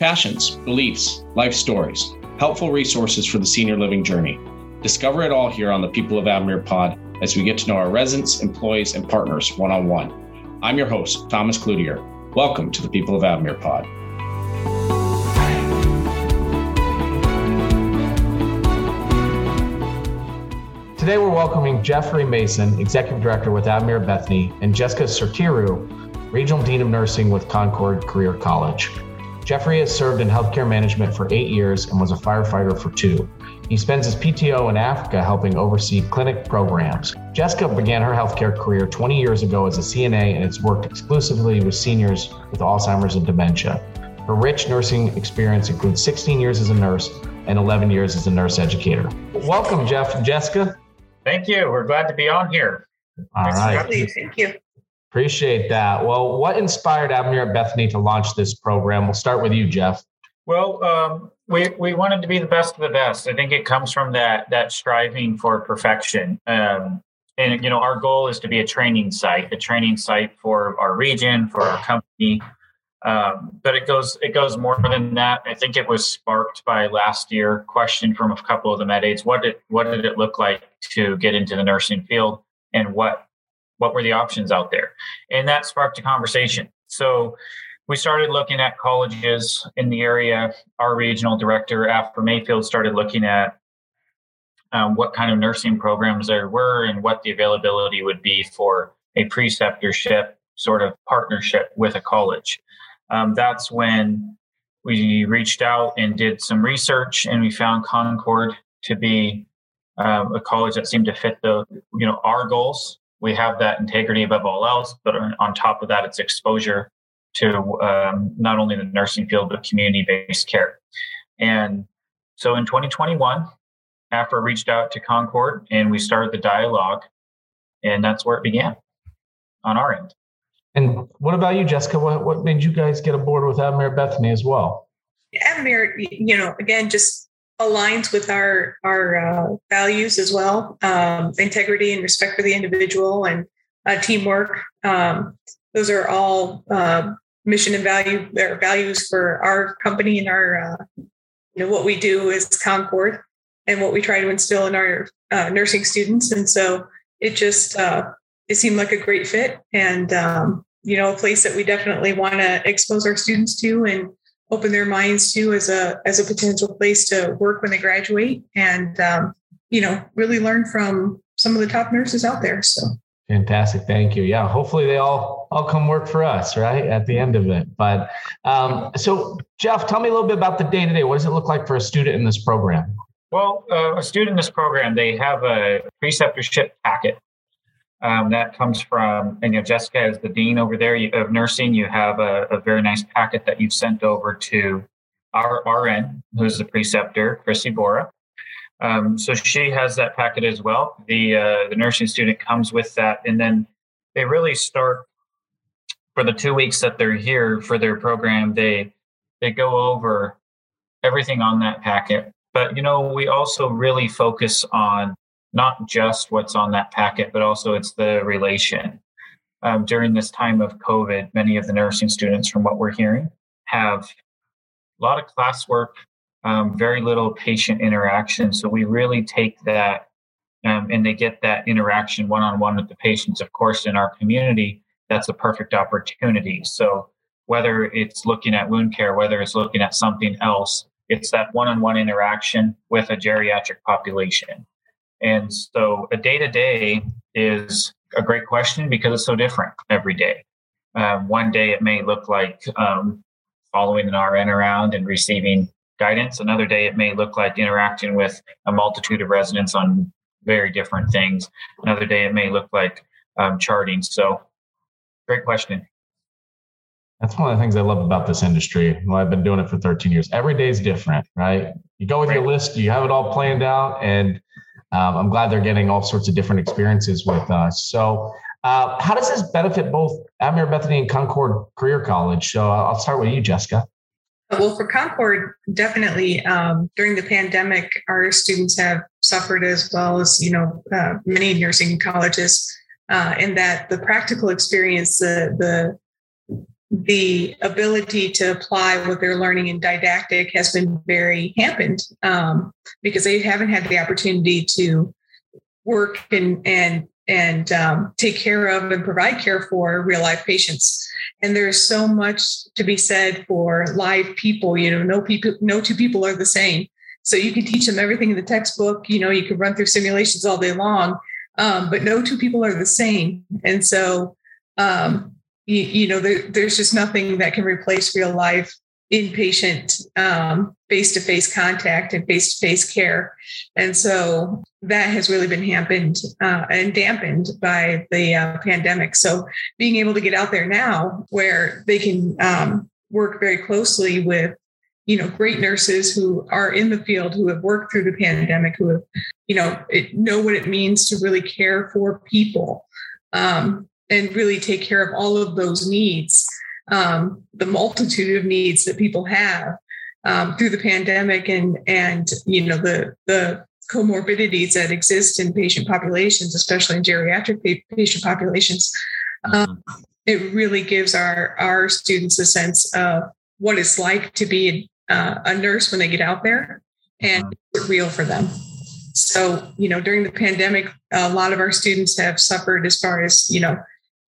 Passions, beliefs, life stories, helpful resources for the senior living journey. Discover it all here on the People of Avamere pod as we get to know our residents, employees, and partners one on one. I'm your host, Thomas Cloutier. Welcome to the People of Avamere pod. Today, we're welcoming Jeffrey Mason, Executive Director with Avamere Bethany, and Jessica Sotiriou, Regional Dean of Nursing with Concorde Career College. Jeffrey has served in healthcare management for eight years and was a firefighter for two. He spends his PTO in Africa helping oversee clinic programs. Jessica began her healthcare career 20 years ago as a CNA and has worked exclusively with seniors with Alzheimer's and dementia. Her rich nursing experience includes 16 years as a nurse and 11 years as a nurse educator. Welcome, Jeff and Jessica. Thank you. We're glad to be on here. All right. Thank you. Appreciate that. Well, what inspired Avamere Bethany to launch this program? We'll start with you, Jeff. Well, um, we we wanted to be the best of the best. I think it comes from that that striving for perfection. Um, and you know, our goal is to be a training site, a training site for our region, for our company. Um, but it goes it goes more than that. I think it was sparked by last year question from a couple of the med aides. What did what did it look like to get into the nursing field, and what what were the options out there? And that sparked a conversation. So we started looking at colleges in the area. Our regional director, after Mayfield, started looking at um, what kind of nursing programs there were and what the availability would be for a preceptorship sort of partnership with a college. Um, that's when we reached out and did some research, and we found Concorde to be um, a college that seemed to fit the you know our goals we have that integrity above all else, but on top of that, it's exposure to um, not only the nursing field, but community based care. And so in 2021, after I reached out to Concorde and we started the dialogue, and that's where it began on our end. And what about you, Jessica? What, what made you guys get aboard with Avamere Bethany as well? Avamere, you know, again, just aligns with our our uh, values as well um, integrity and respect for the individual and uh, teamwork. Um, those are all uh, mission and value values for our company and our uh, you know what we do is Concorde and what we try to instill in our uh, nursing students. And so it just uh, it seemed like a great fit and um, you know a place that we definitely want to expose our students to and open their minds to as a as a potential place to work when they graduate and um, you know really learn from some of the top nurses out there so. Fantastic thank you. Yeah hopefully they all all come work for us right at the end of it but um, so jeff tell me a little bit about the day to day what does it look like for a student in this program? Well uh, a student in this program they have a preceptorship packet um, that comes from, and you know, Jessica is the dean over there of nursing. You have a, a very nice packet that you've sent over to our RN, who's the preceptor, Chrissy Bora. Um, so she has that packet as well. The uh, the nursing student comes with that, and then they really start for the two weeks that they're here for their program. They they go over everything on that packet, but you know we also really focus on not just what's on that packet, but also it's the relation. Um, during this time of COVID, many of the nursing students, from what we're hearing, have a lot of classwork, um, very little patient interaction. So we really take that um, and they get that interaction one on one with the patients. Of course, in our community, that's a perfect opportunity. So whether it's looking at wound care, whether it's looking at something else, it's that one on one interaction with a geriatric population. And so a day to day is a great question because it's so different every day. Um, one day it may look like um, following an RN around and receiving guidance. Another day it may look like interacting with a multitude of residents on very different things. Another day it may look like um, charting. So, great question. That's one of the things I love about this industry. Well, I've been doing it for 13 years. Every day is different, right? You go with right. your list, you have it all planned out, and um, I'm glad they're getting all sorts of different experiences with us. So, uh, how does this benefit both Avamere Bethany and Concorde Career College? So, uh, I'll start with you, Jessica. Well, for Concorde, definitely um, during the pandemic, our students have suffered as well as you know uh, many nursing colleges, uh, in that the practical experience, the the the ability to apply what they're learning in didactic has been very hampered um, because they haven't had the opportunity to work and and and um, take care of and provide care for real life patients. And there's so much to be said for live people. You know, no people, no two people are the same. So you can teach them everything in the textbook. You know, you can run through simulations all day long, um, but no two people are the same. And so, um, you, you, know, there, there's just nothing that can replace real life inpatient face to face contact and face to face care. And so that has really been hampered uh, and dampened by the uh, pandemic. So being able to get out there now where they can um, work very closely with you know great nurses who are in the field who have worked through the pandemic who have you know it, know what it means to really care for people um, and really take care of all of those needs um, the multitude of needs that people have um, through the pandemic and and you know the the comorbidities that exist in patient populations, especially in geriatric patient populations. Um, it really gives our our students a sense of what it's like to be uh, a nurse when they get out there and it's real for them. So, you know, during the pandemic, a lot of our students have suffered as far as, you know,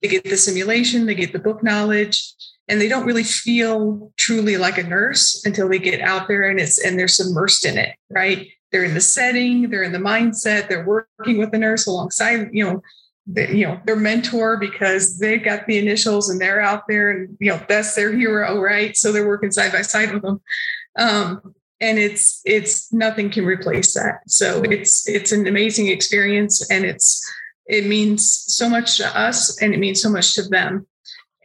they get the simulation, they get the book knowledge, and they don't really feel truly like a nurse until they get out there and it's and they're submersed in it, right? They're in the setting, they're in the mindset, they're working with the nurse alongside, you know, the, you know, their mentor because they've got the initials and they're out there and you know that's their hero, right? So they're working side by side with them. Um, and it's it's nothing can replace that. So it's it's an amazing experience and it's it means so much to us and it means so much to them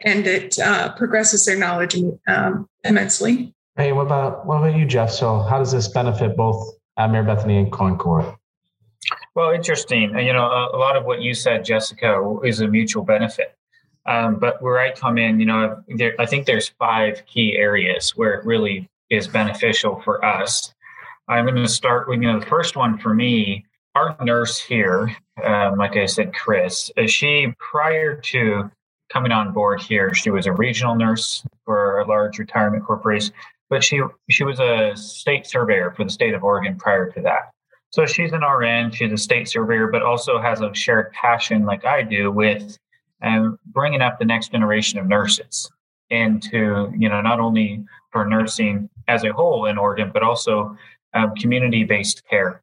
and it uh, progresses their knowledge um, immensely. Hey, what about what about you, Jeff? So, how does this benefit both Avamere Bethany and Concorde? Well, interesting. And you know, a, a lot of what you said, Jessica, is a mutual benefit. Um, but where I come in, you know, there, I think there's five key areas where it really is beneficial for us. I'm going to start with, you know, the first one for me, our nurse here, um, like I said, Chris, uh, she prior to coming on board here, she was a regional nurse for a large retirement corporation, but she she was a state surveyor for the state of Oregon prior to that. So she's an RN, she's a state surveyor, but also has a shared passion, like I do, with um, bringing up the next generation of nurses into you know not only for nursing as a whole in Oregon, but also um, community-based care.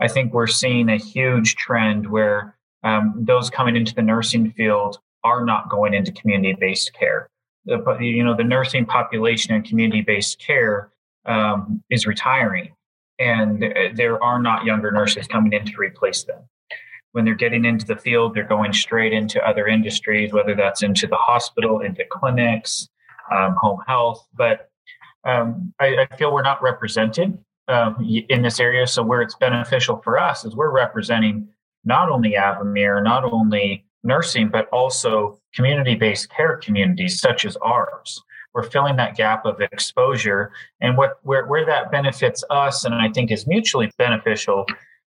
I think we're seeing a huge trend where um, those coming into the nursing field are not going into community-based care. The, you know, the nursing population in community-based care um, is retiring, and uh, there are not younger nurses coming in to replace them. When they're getting into the field, they're going straight into other industries, whether that's into the hospital, into clinics, um, home health. But um, I, I, feel we're not represented um, in this area. So where it's beneficial for us is we're representing not only Avamere, not only nursing, but also community based care communities such as ours. We're filling that gap of exposure. And what where, where that benefits us and I think is mutually beneficial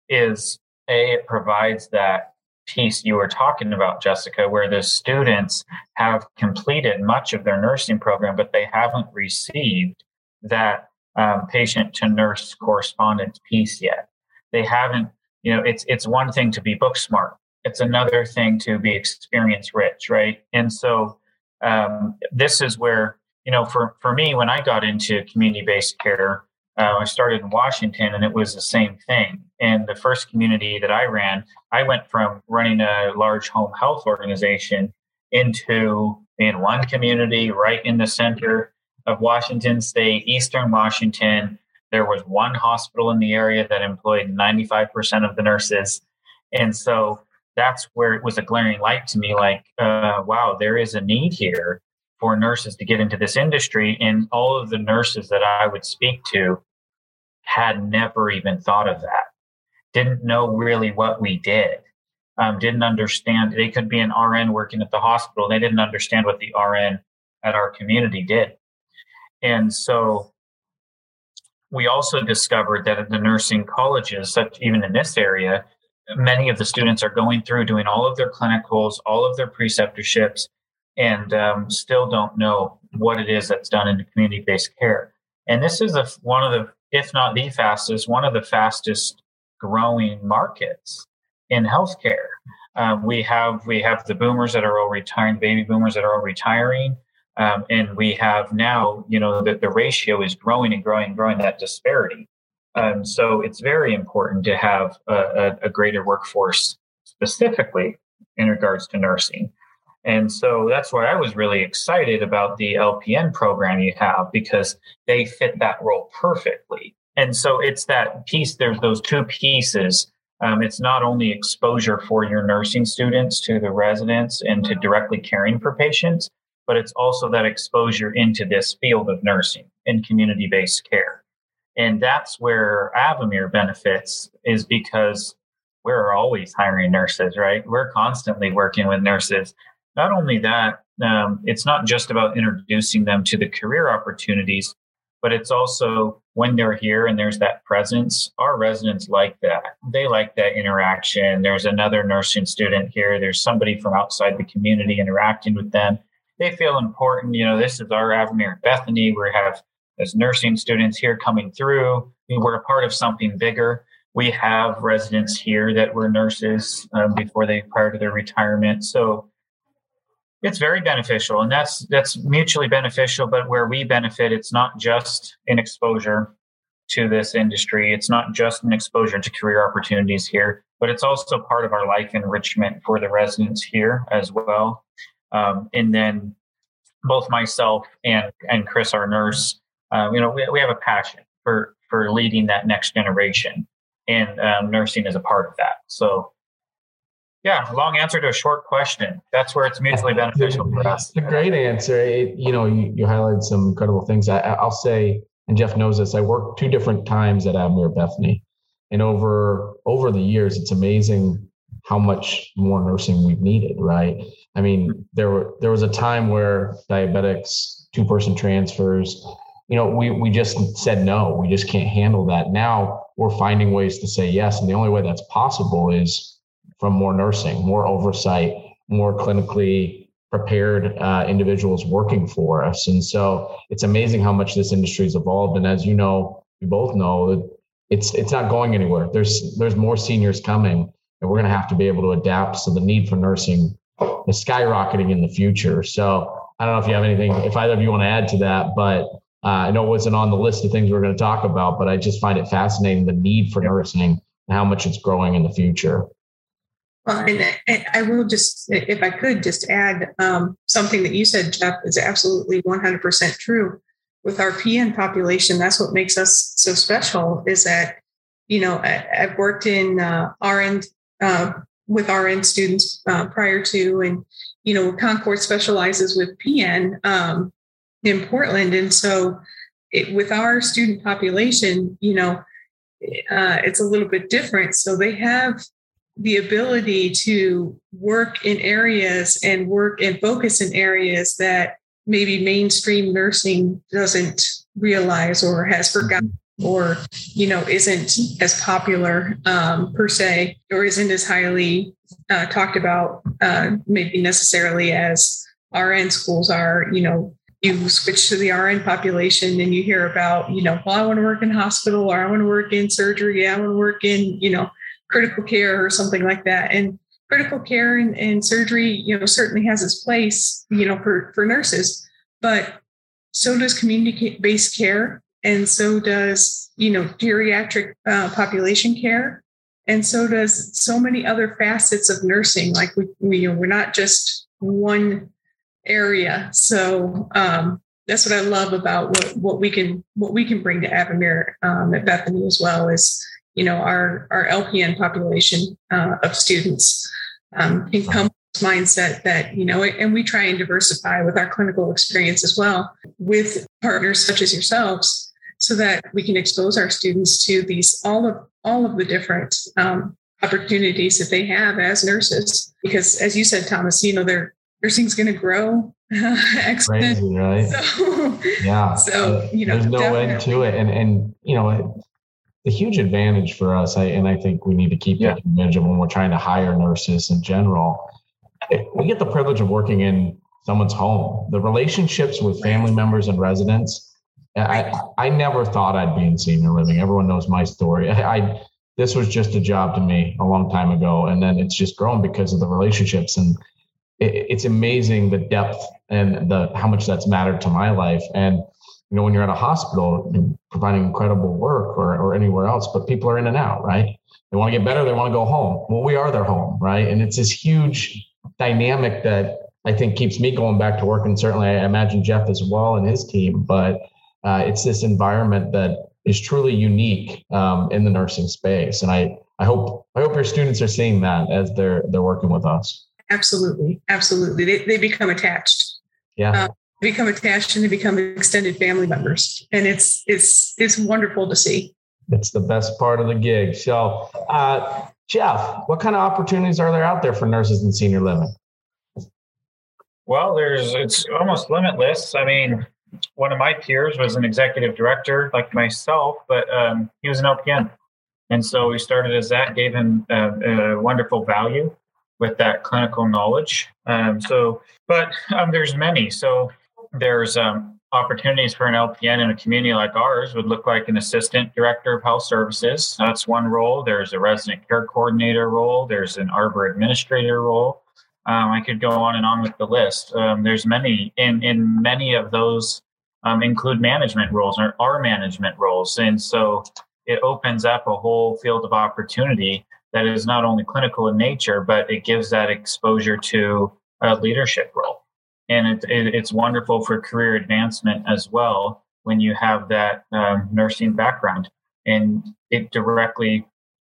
is A, it provides that piece you were talking about, Jessica, where the students have completed much of their nursing program, but they haven't received that um, patient to nurse correspondence piece yet. They haven't, you know, it's it's one thing to be book smart it's another thing to be experience rich, right? And so um, this is where you know, for for me, when I got into community based care, uh, I started in Washington, and it was the same thing. And the first community that I ran, I went from running a large home health organization into in one community right in the center of Washington State, Eastern Washington. There was one hospital in the area that employed 95% of the nurses. And so that's where it was a glaring light to me like uh, wow there is a need here for nurses to get into this industry. And all of the nurses that i would speak to had never even thought of that. Didn't know really what we did. Um, didn't understand they could be an rn working at the hospital. They didn't understand what the rn at our community did and so we also discovered that at the nursing colleges such even in this area many of the students are going through doing all of their clinicals, all of their preceptorships, and um, still don't know what it is that's done in the community based care. And this is a, one of the, if not the fastest, one of the fastest growing markets in healthcare. Um, we have we have the boomers that are all retiring, baby boomers that are all retiring, um, and we have now you know that the ratio is growing and growing and growing that disparity. Um, so it's very important to have a, a, a greater workforce specifically in regards to nursing. And so that's why I was really excited about the LPN program you have because they fit that role perfectly. And so it's that piece, there's those two pieces. Um, it's not only exposure for your nursing students to the residents and to directly caring for patients, but it's also that exposure into this field of nursing and community based care. And that's where Avamere benefits is because we're always hiring nurses, right? We're constantly working with nurses not only that, um, it's not just about introducing them to the career opportunities, but it's also when they're here and there's that presence, our residents like that. They like that interaction. There's another nursing student here, there's somebody from outside the community interacting with them. They feel important. You know, this is our Avamere Bethany. We have as nursing students here coming through. We're a part of something bigger. We have residents here that were nurses um, before they prior to their retirement. So it's very beneficial and that's that's mutually beneficial but where we benefit it's not just an exposure to this industry it's not just an exposure to career opportunities here but it's also part of our life enrichment for the residents here as well um, and then both myself and and chris our nurse uh, you know we, we have a passion for for leading that next generation and um, nursing is a part of that so yeah, long answer to a short question. That's where it's mutually beneficial for us. A great answer. It, you know, you, you highlighted some incredible things. I, will say, and Jeff knows this. I worked two different times at Avamere Bethany, and over over the years, it's amazing how much more nursing we've needed. Right? I mean, there were there was a time where diabetics, two person transfers, you know, we we just said no. We just can't handle that. Now we're finding ways to say yes, and the only way that's possible is from more nursing, more oversight, more clinically prepared uh, individuals working for us. And so it's amazing how much this industry has evolved. And as you know, we both know, it's it's not going anywhere. There's there's more seniors coming, and we're going to have to be able to adapt. So the need for nursing is skyrocketing in the future. So I don't know if you have anything, if either of you want to add to that, but uh, I know it wasn't on the list of things we're going to talk about, but I just find it fascinating the need for nursing and how much it's growing in the future. Well, and I will just, if I could, just add um, something that you said, Jeff, is absolutely 100% true. With our PN population, that's what makes us so special is that, you know, I, have worked in uh, RN uh, with RN students uh, prior to, and, you know, Concorde specializes with PN um, in Portland. And so it, with our student population, you know, uh, it's a little bit different. So they have the ability to work in areas and work and focus in areas that maybe mainstream nursing doesn't realize or has forgotten or you know isn't as popular um, per se or isn't as highly uh, talked about uh, maybe necessarily as rn schools are you know you switch to the rn population and you hear about you know well i want to work in hospital or i want to work in surgery i want to work in you know critical care or something like that. And critical care and, and surgery, you know, certainly has its place, you know, for, for nurses, but so does community-based care. And so does, you know, geriatric uh, population care. And so does so many other facets of nursing. Like we, we we're not just one area. So um, that's what I love about what, what we can what we can bring to Avamere um, at Bethany as well is you know, our, our LPN population uh, of students um, can come mindset that, you know, and we try and diversify with our clinical experience as well with partners such as yourselves so that we can expose our students to these all of all of the different um, opportunities that they have as nurses because as you said thomas you know their nursing's going to grow Crazy, right? So, yeah. So you know, there's no definitely. end to it, and and you know, the huge advantage for us, I, and I think we need to keep yeah. advantage of when we're trying to hire nurses in general. We get the privilege of working in someone's home. The relationships with family members and residents. I, I never thought I'd be in senior living. Everyone knows my story. I, I this was just a job to me a long time ago, and then it's just grown because of the relationships and it, it's amazing the depth and the how much that's mattered to my life. And you know, when you're at a hospital, providing incredible work or, or anywhere else, but people are in and out, right? They want to get better, they want to go home. Well, we are their home, right? And it's this huge dynamic that I think keeps me going back to work, and certainly I imagine Jeff as well and his team. But uh, it's this environment that is truly unique um, in the nursing space, and I I hope I hope your students are seeing that as they're they're working with us. Absolutely, absolutely. They they become attached. Yeah. Uh, become attached and they become extended family members, and it's it's it's wonderful to see. It's the best part of the gig. So, uh, Jeff, what kind of opportunities are there out there for nurses in senior living? Well, there's it's almost limitless. I mean, one of my peers was an executive director like myself, but um, he was an LPN. And so we started as that, gave him a, a wonderful value with that clinical knowledge. Um, so, but um, there's many. So there's um, opportunities for an LPN in a community like ours would look like an assistant director of health services. That's one role. There's a resident care coordinator role. There's an arbor administrator role. Um, I could go on and on with the list. Um, there's many, and in many of those um, include management roles or are management roles, and so it opens up a whole field of opportunity that is not only clinical in nature, but it gives that exposure to a leadership role, and it, it, it's wonderful for career advancement as well when you have that um, nursing background, and it directly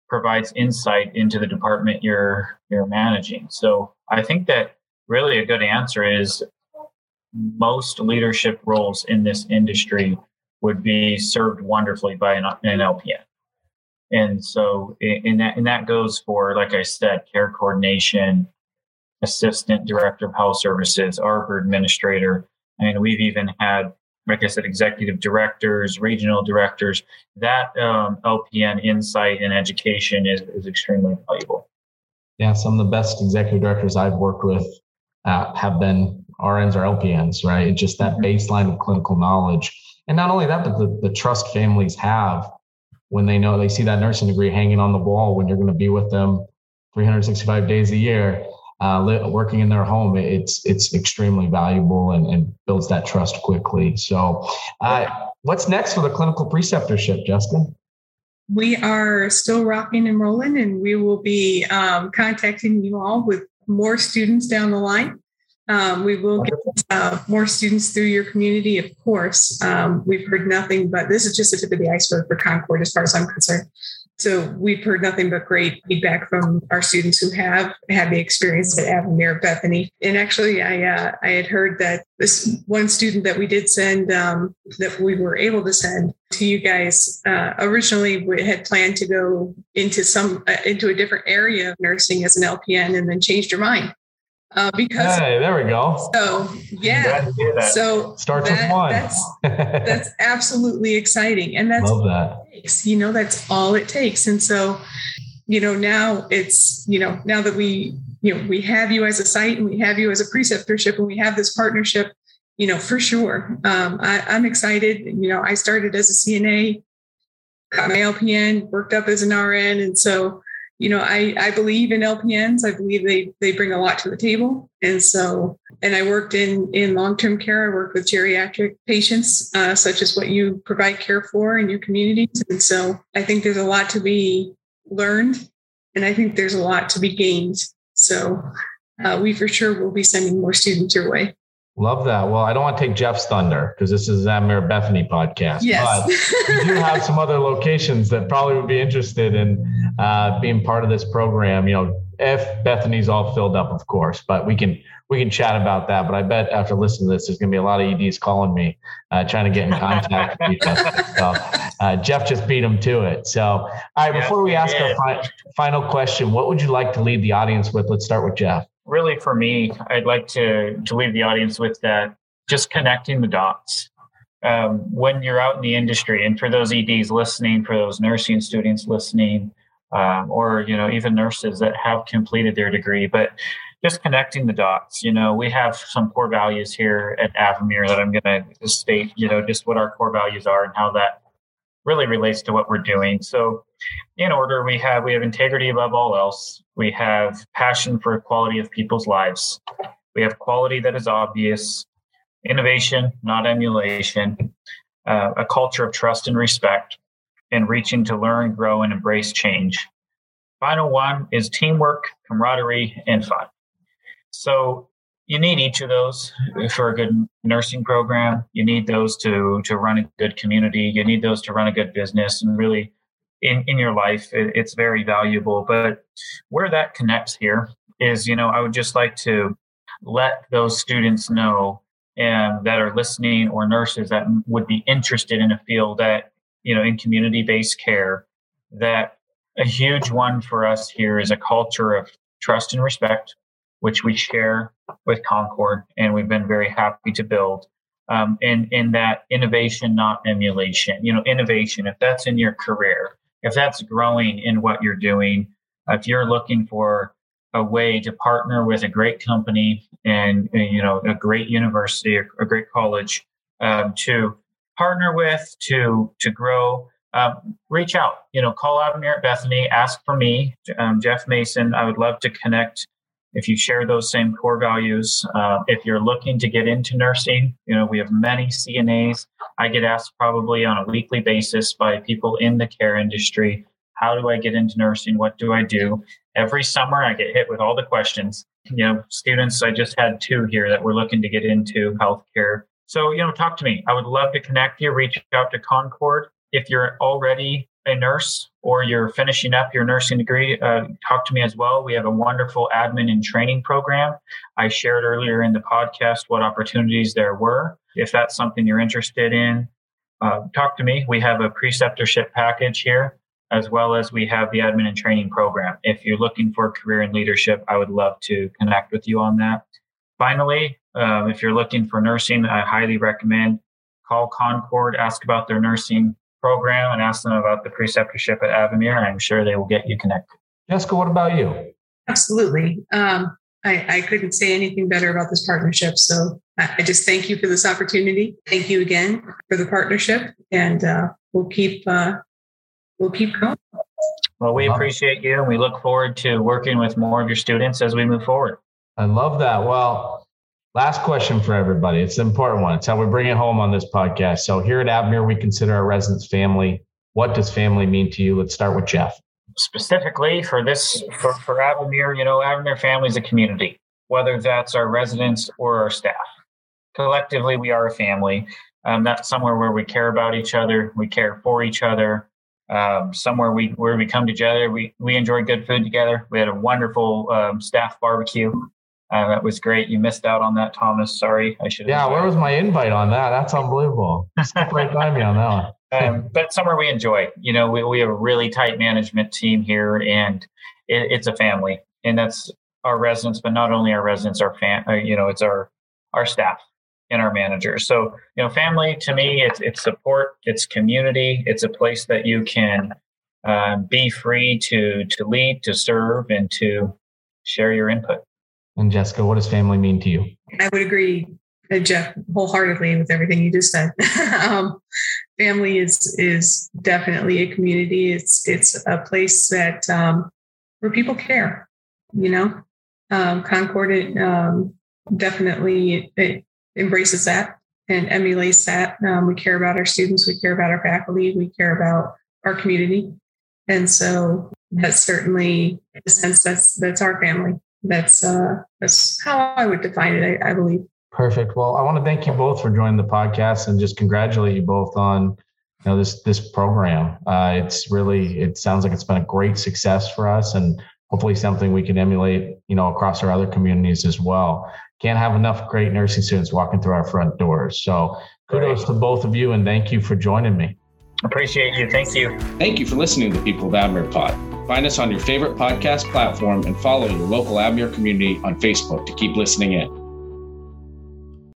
provides insight into the department you're you're managing. So I think that really a good answer is most leadership roles in this industry would be served wonderfully by an, an LPN. And so, in that, and that goes for, like I said, care coordination, assistant director of health services, arbor administrator. And we've even had, like I said, executive directors, regional directors. That um, LPN insight and education is, is extremely valuable. Yeah, some of the best executive directors I've worked with uh, have been RNs or LPNs, right? It's just that mm-hmm. baseline of clinical knowledge. And not only that, but the, the trust families have when they know they see that nursing degree hanging on the wall when you're going to be with them 365 days a year, uh, working in their home. It's it's extremely valuable and, and builds that trust quickly. So, uh, what's next for the clinical preceptorship, Justin? we are still rocking and rolling, and we will be um, contacting you all with more students down the line. Um, we will get uh, more students through your community, of course. Um, we've heard nothing but this is just the tip of the iceberg for Concorde, as far as I'm concerned. So we've heard nothing but great feedback from our students who have had the experience at Avamere Bethany. And actually, I uh, I had heard that this one student that we did send um, that we were able to send to you guys uh, originally we had planned to go into some uh, into a different area of nursing as an LPN and then changed your mind. Uh, because hey, there we go. So yeah, so starts that, with one. That's, that's absolutely exciting, and that's love that. Takes, you know, that's all it takes. And so, you know, now it's you know now that we you know we have you as a site and we have you as a preceptorship and we have this partnership, you know, for sure. Um, I, I'm excited. You know, I started as a CNA, got my LPN, worked up as an RN, and so you know, I, I believe in LPNs. I believe they they bring a lot to the table. And so, and I worked in in long term care. I worked with geriatric patients, uh, such as what you provide care for in your communities. And so, I think there's a lot to be learned, and I think there's a lot to be gained. So, uh, we for sure will be sending more students your way. Love that. Well, I don't want to take Jeff's thunder because this is Avamere Bethany podcast. Yes. But we do have some other locations that probably would be interested in uh, being part of this program. You know, if Bethany's all filled up, of course, but we can we can chat about that. But I bet after listening to this, there's going to be a lot of EDs calling me, uh, trying to get in contact with you. So uh, Jeff just beat him to it. So, all right, before we ask our fi- final question, what would you like to leave the audience with? Let's start with Jeff really for me, I'd like to to leave the audience with that just connecting the dots. Um, when you're out in the industry, and for those EDs listening, for those nursing students listening, um, or you know even nurses that have completed their degree, but just connecting the dots. You know, we have some core values here at Avamere that I'm going to state, you know, just what our core values are and how that really relates to what we're doing. So, in order, we have we have integrity above all else. We have passion for quality of people's lives. We have quality that is obvious, innovation, not emulation, uh, a culture of trust and respect, and reaching to learn, grow, and embrace change. Final one is teamwork, camaraderie, and fun. So you need each of those for a good nursing program. You need those to to run a good community. You need those to run a good business, and really, in in your life, it, it's very valuable. But where that connects here is, you know, I would just like to let those students know and that are listening or nurses that would be interested in a field that you know in community based care that a huge one for us here is a culture of trust and respect which we share with Concorde, and we've been very happy to build. Um, and in that innovation, not emulation. You know, innovation. If that's in your career, if that's growing in what you're doing, if you're looking for a way to partner with a great company and you know a great university a great college um, to partner with to to grow um, reach out you know call Avamere at bethany ask for me um, jeff mason. I would love to connect if you share those same core values, uh, if you're looking to get into nursing, you know, we have many CNAs. I get asked probably on a weekly basis by people in the care industry, how do I get into nursing? What do I do? Every summer I get hit with all the questions. You know, students, I just had two here that were looking to get into healthcare. So, you know, talk to me. I would love to connect you, reach out to Concorde. If you're already a nurse or you're finishing up your nursing degree, uh, talk to me as well. We have a wonderful admin and training program. I shared earlier in the podcast what opportunities there were. If that's something you're interested in, uh, talk to me. We have a preceptorship package here, as well as we have the admin and training program. If you're looking for a career in leadership, I would love to connect with you on that. Finally, um, if you're looking for nursing, I highly recommend call Concorde, ask about their nursing program and ask them about the preceptorship at Avamere. I'm sure they will get you connected. Jessica, what about you? Absolutely. Um, I, I, couldn't say anything better about this partnership. So I, I, just thank you for this opportunity. Thank you again for the partnership, and uh, we'll keep uh, we'll keep going. Well, we appreciate you, and we look forward to working with more of your students as we move forward. I love that. Well, Last question for everybody. It's an important one. It's how we bring it home on this podcast. So here at Avamere, we consider our residents family. What does family mean to you? Let's start with Jeff. Specifically for this, for, for Avamere, you know, Avamere family is a community, whether that's our residents or our staff. Collectively, we are a family. Um, that's somewhere where we care about each other, we care for each other. Um, somewhere we where we come together, we we enjoy good food together. We had a wonderful um, staff barbecue uh, that was great. You missed out on that, Thomas. Sorry, I should. Yeah, where was my invite on that? That's unbelievable. Step right by me on that one. Um, but somewhere we enjoy. You know, we, we have a really tight management team here, and it, it's a family, and that's our residents. But not only our residents, our fan. Uh, you know, it's our our staff and our managers. So you know, family to me, it's it's support, it's community, it's a place that you can uh, be free to to lead, to serve, and to share your input. And Jessica, what does family mean to you? I would agree, uh, Jeff, wholeheartedly with everything you just said. um, family is is definitely a community. It's it's a place that um, where people care. You know, um, Concorde um, definitely it embraces that and emulates that. Um, we care about our students. We care about our faculty. We care about our community, and so that's certainly a sense that's that's our family that's uh, that's how I would define it. I, I, believe. Perfect. Well, I want to thank you both for joining the podcast and just congratulate you both on you know this this program. Uh, it's really it sounds like it's been a great success for us and hopefully something we can emulate you know across our other communities as well. Can't have enough great nursing students walking through our front doors. So kudos great. to both of you and thank you for joining me. Appreciate you. Thank you. Thank you for listening to the People of Avamere Pod. Find us on your favorite podcast platform and follow your local Avamere community on Facebook to keep listening in.